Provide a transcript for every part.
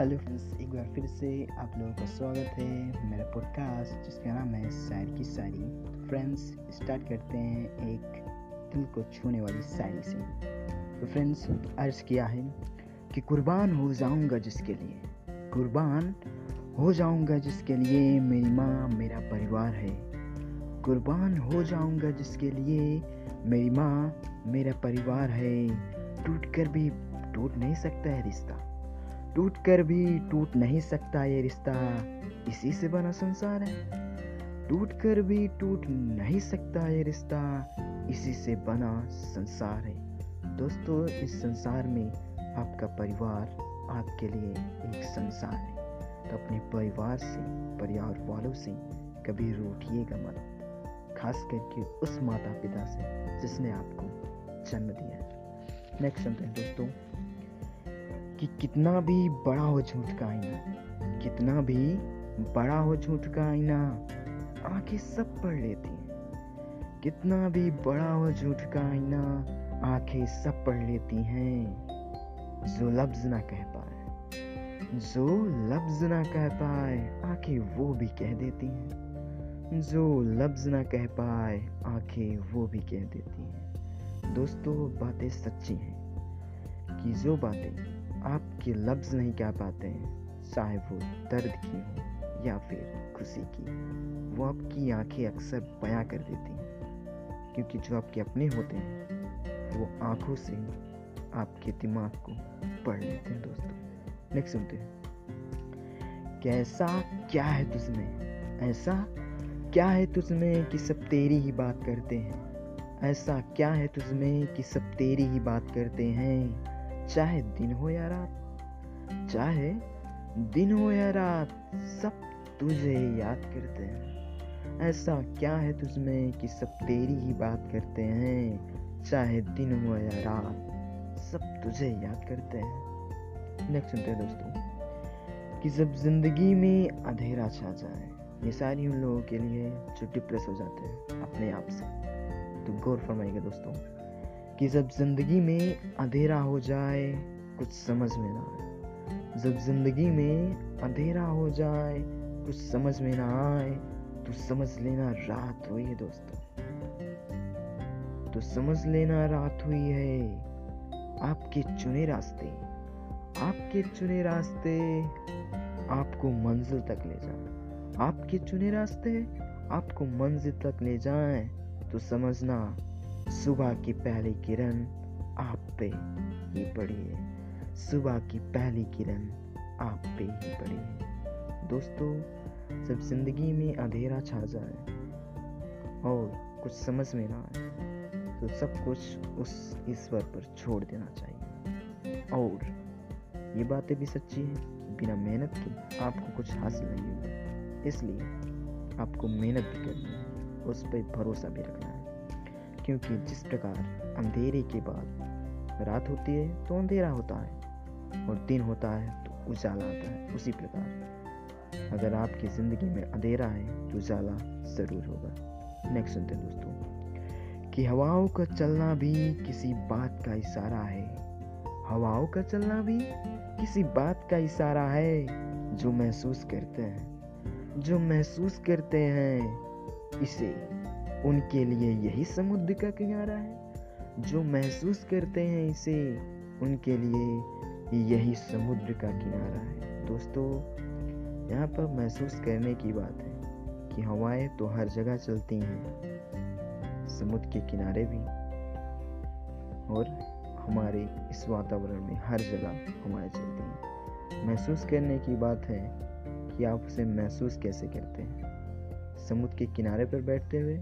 Hello friends, एक बार फिर से आप लोगों का स्वागत है मेरा पॉडकास्ट जिसका नाम है शायर की शायरी फ्रेंड्स स्टार्ट करते हैं एक दिल को छूने वाली शायरी से। तो फ्रेंड्स अर्ज़ किया है कि कुर्बान हो जाऊँगा जिसके लिए। कुर्बान हो जाऊँगा जिसके लिए मेरी माँ, मेरा परिवार है। कुर्बान हो जाऊँगा जिसके लिए मेरी माँ, मेरा परिवार है। टूट कर भी टूट नहीं सकता है रिश्ता। टूट कर भी टूट नहीं सकता ये रिश्ता। इसी से बना संसार है। टूट कर भी टूट नहीं सकता ये रिश्ता। इसी से बना संसार है। दोस्तों, इस संसार में आपका परिवार आपके लिए एक संसार है। तो अपने परिवार से, परिवार वालों से कभी रूठिएगा मत। खास करके उस माता पिता से जिसने आपको जन्म दिया है। नेक्स्ट सुनते हैं दोस्तों कि कितना भी बड़ा हो झूठ का आईना, कितना भी बड़ा हो झूठ का आईना, आँखें सब पढ़ लेती हैं। कितना भी बड़ा हो झूठ का आईना, आँखें सब पढ़ लेती हैं। जो लफ्ज ना कह पाए, जो लफ्ज ना कह पाए, आँखें वो भी कह देती हैं। जो लफ्ज ना कह पाए, आँखें वो भी कह देती हैं। दोस्तों, बातें सच्ची हैं कि जो बातें आपके लफ्ज़ नहीं कह पाते हैं, चाहे वो दर्द की हो या फिर खुशी की। वो आपकी आँखें अक्सर बयां कर देती हैं, क्योंकि जो आपके अपने होते हैं, वो आँखों से आपके दिमाग को पढ़ लेते हैं दोस्तों। नेक्स्ट सुनते हैं। कैसा क्या है तुझमें? ऐसा क्या है तुझमें कि सब तेरी ही बात करते हैं? ऐसा क्या है तुझमें कि सब तेरी ही बात करते हैं? चाहे दिन हो या रात, चाहे दिन हो या रात, सब तुझे ही याद करते हैं। ऐसा क्या है तुझमें कि सब तेरी ही बात करते हैं? चाहे दिन हो या रात, सब तुझे याद करते हैं। नेक्स्ट सुनते हैं दोस्तों, कि जब ज़िंदगी में अंधेरा छा जाए, ये सारी उन लोगों के लिए जो डिप्रेस हो जाते हैं, अपने आप से। तो गौर फरमाइएगा दोस्तों। कि जब ज़िंदगी में अंधेरा हो जाए, कुछ समझ में ना आए। जब ज़िंदगी में अंधेरा हो जाए, कुछ समझ में ना आए तो समझ लेना रात हुई है दोस्तों। तो समझ लेना रात हुई है। आपके चुने रास्ते, आपके चुने रास्ते आपको मंजिल तक ले जाए। आपके चुने रास्ते आपको मंजिल तक ले जाए तो समझना सुबह की पहली किरण आप पे ही पड़ी है। सुबह की पहली किरण आप पे ही पड़ी है। दोस्तों, जब ज़िंदगी में अंधेरा छा जाए और कुछ समझ में ना आए तो सब कुछ उस ईश्वर पर छोड़ देना चाहिए। और ये बातें भी सच्ची है, बिना मेहनत के आपको कुछ हासिल नहीं होगा। इसलिए आपको मेहनत भी करनी है, उस पर भरोसा भी रखना क्योंकि जिस प्रकार अंधेरे के बाद रात होती है तो अंधेरा होता है और दिन होता है तो उजाला आता है। उसी प्रकार अगर आपकी ज़िंदगी में अंधेरा है तो उजाला ज़रूर होगा। नेक्स्ट सुनते हैं दोस्तों कि हवाओं का चलना भी किसी बात का इशारा है। हवाओं का चलना भी किसी बात का इशारा है, जो महसूस करते हैं। जो महसूस करते हैं इसे। उनके लिए यही समुद्र का किनारा है। जो महसूस करते हैं इसे, उनके लिए यही समुद्र का किनारा है। दोस्तों, यहाँ पर महसूस करने की बात है कि हवाएँ तो हर जगह चलती हैं, समुद्र के किनारे भी, और हमारे इस वातावरण में हर जगह हवाएँ चलती हैं। महसूस करने की बात है कि आप उसे महसूस कैसे करते हैं? समुद्र के किनारे पर बैठते हुए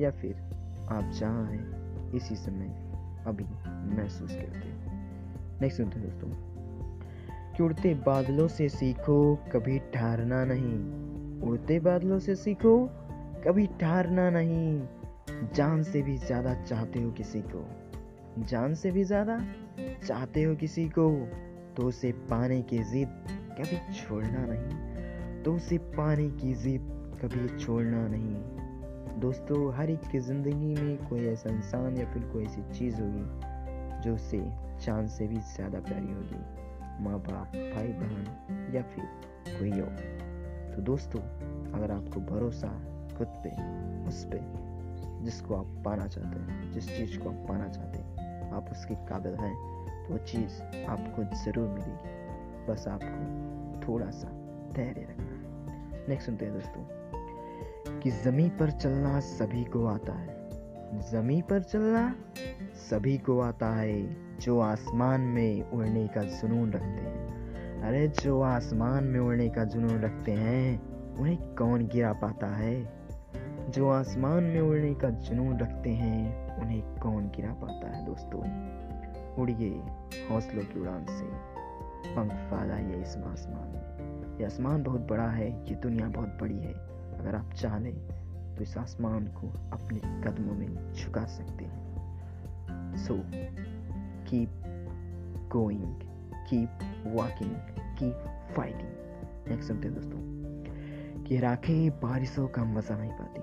या फिर आप जहाँ हैं इसी समय अभी महसूस करते हैं। नेक्स्ट सुनते हैं दोस्तों कि उड़ते बादलों से सीखो, कभी ठहरना नहीं। उड़ते बादलों से सीखो, कभी ठहरना नहीं। जान से भी ज़्यादा चाहते हो किसी को जान से भी ज़्यादा चाहते हो किसी को तो उसे पाने की जिद कभी छोड़ना नहीं। तो उसे पाने की जिद कभी छोड़ना नहीं। दोस्तों, हर एक की ज़िंदगी में कोई ऐसा इंसान या फिर कोई ऐसी चीज़ होगी जो उसे चाँद से भी ज़्यादा प्यारी होगी। माँ बाप भाई बहन या फिर कोई और। तो दोस्तों, अगर आपको भरोसा खुद पे, उस पे, जिसको आप पाना चाहते हैं, जिस चीज़ को आप पाना चाहते हैं, आप उसके काबिल हैं तो वो चीज़ आपको ज़रूर मिलेगी। बस आपको थोड़ा सा धैर्य रखना है। नेक्स्ट सुनते हैं दोस्तों। कि ज़मीन पर चलना सभी को आता है। ज़मी पर चलना सभी को आता है, जो आसमान में उड़ने का जुनून रखते हैं। अरे, जो आसमान में उड़ने का जुनून रखते हैं, उन्हें कौन गिरा पाता है? जो आसमान में उड़ने का जुनून रखते हैं, उन्हें कौन गिरा पाता है, दोस्तों? उड़िए, हौसलों की उड़ान से। पंख फैलाइए इस आसमान में। ये आसमान बहुत बड़ा है, ये दुनिया बहुत बड़ी है। अगर आप चाहें तो इस आसमान को अपने कदमों में झुका सकते हैं। So keep going keep walking keep fighting next सुनते हैं दोस्तों, कि राखें बारिशों का मज़ा नहीं पाती।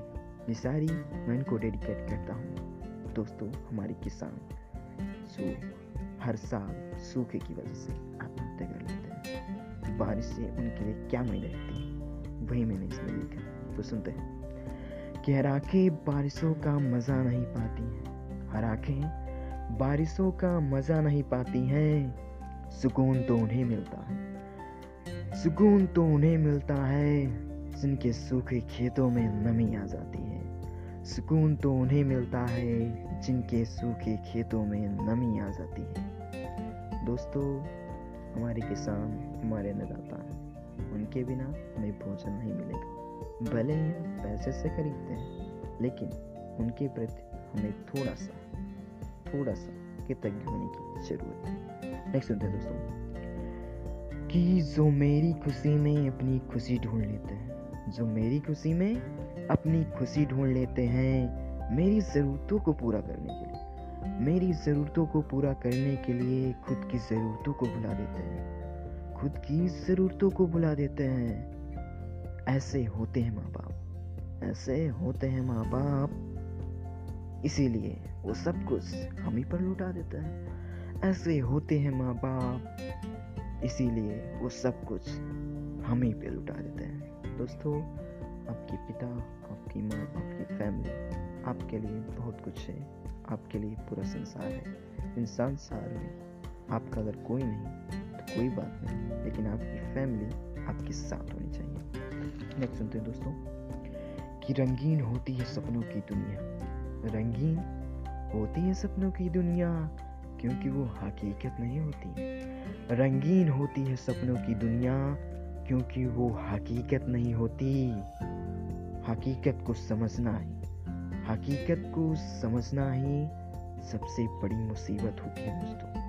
ये सारी मैं इनको डेडिकेट करता हूँ। दोस्तों, हमारे किसान सो हर साल सूखे की वजह से आत्महत्या कर लेते हैं। बारिश से उनके लिए क्या मायने रखती है, वही मैंने इसमें लिखा। सुनते हैं कि हर आँखें बारिशों का मज़ा नहीं पाती हैं। हर आँखें बारिशों का मज़ा नहीं पाती हैं। सुकून तो उन्हें मिलता है। सुकून तो उन्हें मिलता है। जिनके सूखे खेतों में नमी आ जाती है। सुकून तो उन्हें मिलता है। जिनके सूखे खेतों में नमी आ जाती है। दोस्तों, हमारे किसान, हमारे अन्नदाता हैं। उनके बिना हमें भोजन नहीं मिलेगा। भले ही हम पैसे से खरीदते हैं, लेकिन उनके प्रति हमें थोड़ा सा थोड़ा सा कृतज्ञ होने की ज़रूरत है। नेक्स्ट सुनते हैं दोस्तों? कि जो मेरी खुशी में अपनी खुशी ढूंढ लेते हैं, जो मेरी खुशी में अपनी खुशी ढूंढ लेते हैं, मेरी ज़रूरतों को पूरा करने के लिए, मेरी ज़रूरतों को पूरा करने के लिए खुद की ज़रूरतों को भुला देते हैं, खुद की ज़रूरतों को भुला देते हैं। ऐसे होते हैं माँ बाप ऐसे होते हैं माँ बाप इसीलिए वो सब कुछ हम ही पर लुटा देते हैं। ऐसे होते हैं माँ बाप इसीलिए वो सब कुछ हम ही पे लुटा देते हैं। दोस्तों, आपके पिता, आपकी माँ, आपकी फैमिली आपके लिए बहुत कुछ है। आपके लिए पूरा संसार है। इन संसार में आपका अगर कोई नहीं तो कोई बात नहीं। लेकिन आपकी फैमिली आपके साथ होनी चाहिए। नेक्स्ट सुनते हैं दोस्तों, कि रंगीन होती है सपनों की दुनिया। रंगीन होती है सपनों की दुनिया, क्योंकि वो हकीकत नहीं होती। रंगीन होती है सपनों की दुनिया, क्योंकि वो हकीकत नहीं होती। हकीकत को समझना ही, हकीकत को समझना ही सबसे बड़ी मुसीबत होती है दोस्तों।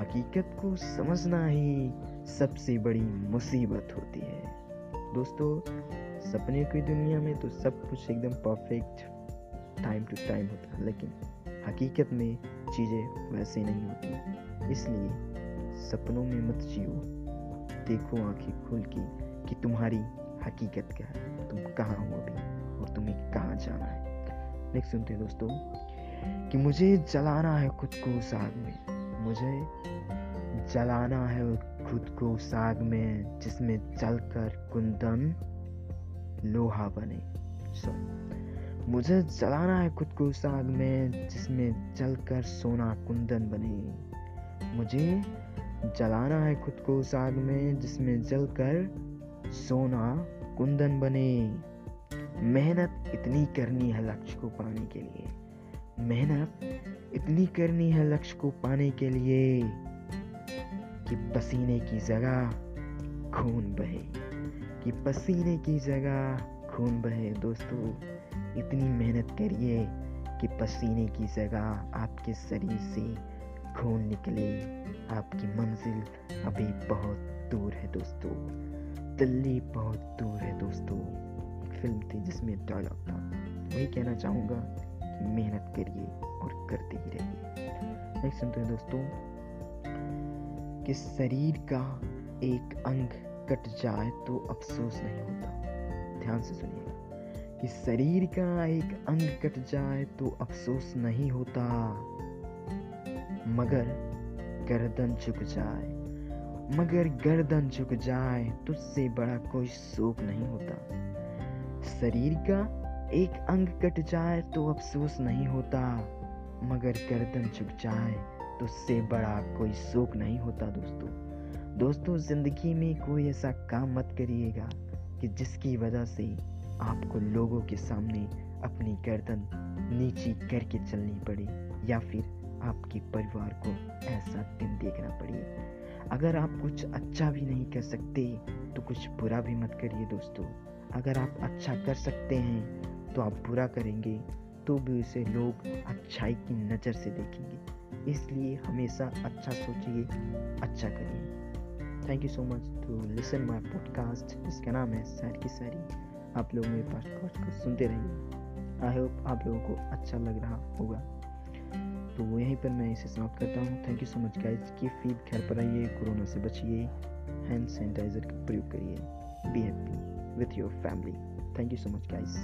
हकीकत को समझना ही सबसे बड़ी मुसीबत होती है। दोस्तों, सपने की दुनिया में तो सब कुछ एकदम परफेक्ट टाइम टू टाइम होता है, लेकिन हकीकत में चीज़ें वैसे नहीं होती। इसलिए सपनों में मत जियो। देखो आँखें खुल के कि तुम्हारी हकीकत क्या है। तुम कहाँ हो अभी और तुम्हें कहाँ जाना है? नेक्स्ट सुनते हैं दोस्तों कि मुझे जलाना है खुद को साग में। मुझे जलाना है खुद को साग में, जिसमें जलकर कुंदन लोहा बने। सॉरी मुझे जलाना है खुद को साग में, जिसमें जलकर सोना कुंदन बने। मुझे जलाना है खुद को साग में, जिसमें जलकर सोना कुंदन बने। मेहनत इतनी करनी है लक्ष्य को पाने के लिए। मेहनत इतनी करनी है लक्ष्य को पाने के लिए। कि पसीने की जगह खून बहे, कि पसीने की जगह खून बहे दोस्तों। इतनी मेहनत करिए कि पसीने की जगह आपके शरीर से खून निकले, आपकी मंजिल अभी बहुत दूर है दोस्तों। दिल्ली बहुत दूर है दोस्तों। एक फ़िल्म थी जिसमें डायलॉग था। वही कहना चाहूँगा कि मेहनत करिए और करते ही रहिए। नेक्स्ट सुनते हैं दोस्तों कि शरीर का एक अंग कट जाए तो अफसोस नहीं होता। ध्यान से सुनिएगा। कि शरीर का एक अंग कट जाए तो अफसोस नहीं होता। मगर गर्दन झुक जाए। मगर गर्दन झुक जाए, तुझसे बड़ा कोई शोक नहीं होता। शरीर का एक अंग कट जाए तो अफसोस नहीं होता। मगर गर्दन झुक जाए तो उससे बड़ा कोई शोक नहीं होता दोस्तों। दोस्तों, ज़िंदगी में कोई ऐसा काम मत करिएगा कि जिसकी वजह से आपको लोगों के सामने अपनी गर्दन नीची करके चलनी पड़े या फिर आपके परिवार को ऐसा दिन देखना पड़े। अगर आप कुछ अच्छा भी नहीं कर सकते तो कुछ बुरा भी मत करिए दोस्तों। अगर आप अच्छा कर सकते हैं तो आप बुरा करेंगे तो भी उसे लोग अच्छाई की नज़र से देखेंगे। इसलिए हमेशा अच्छा सोचिए अच्छा करिए। Thank you so much to listen my podcast जिसका नाम है सैर की सारी। आप लोग मेरे पॉडकास्ट को सुनते रहिए। आई होप आप लोगों को अच्छा लग रहा होगा। तो यहीं पर मैं इसे समाप्त करता हूँ। Thank you so much guys की फ़ीड घर पर आइए कोरोना से बचिए हैंड सैनिटाइजर का प्रयोग करिए। Be happy with your family thank you so much guys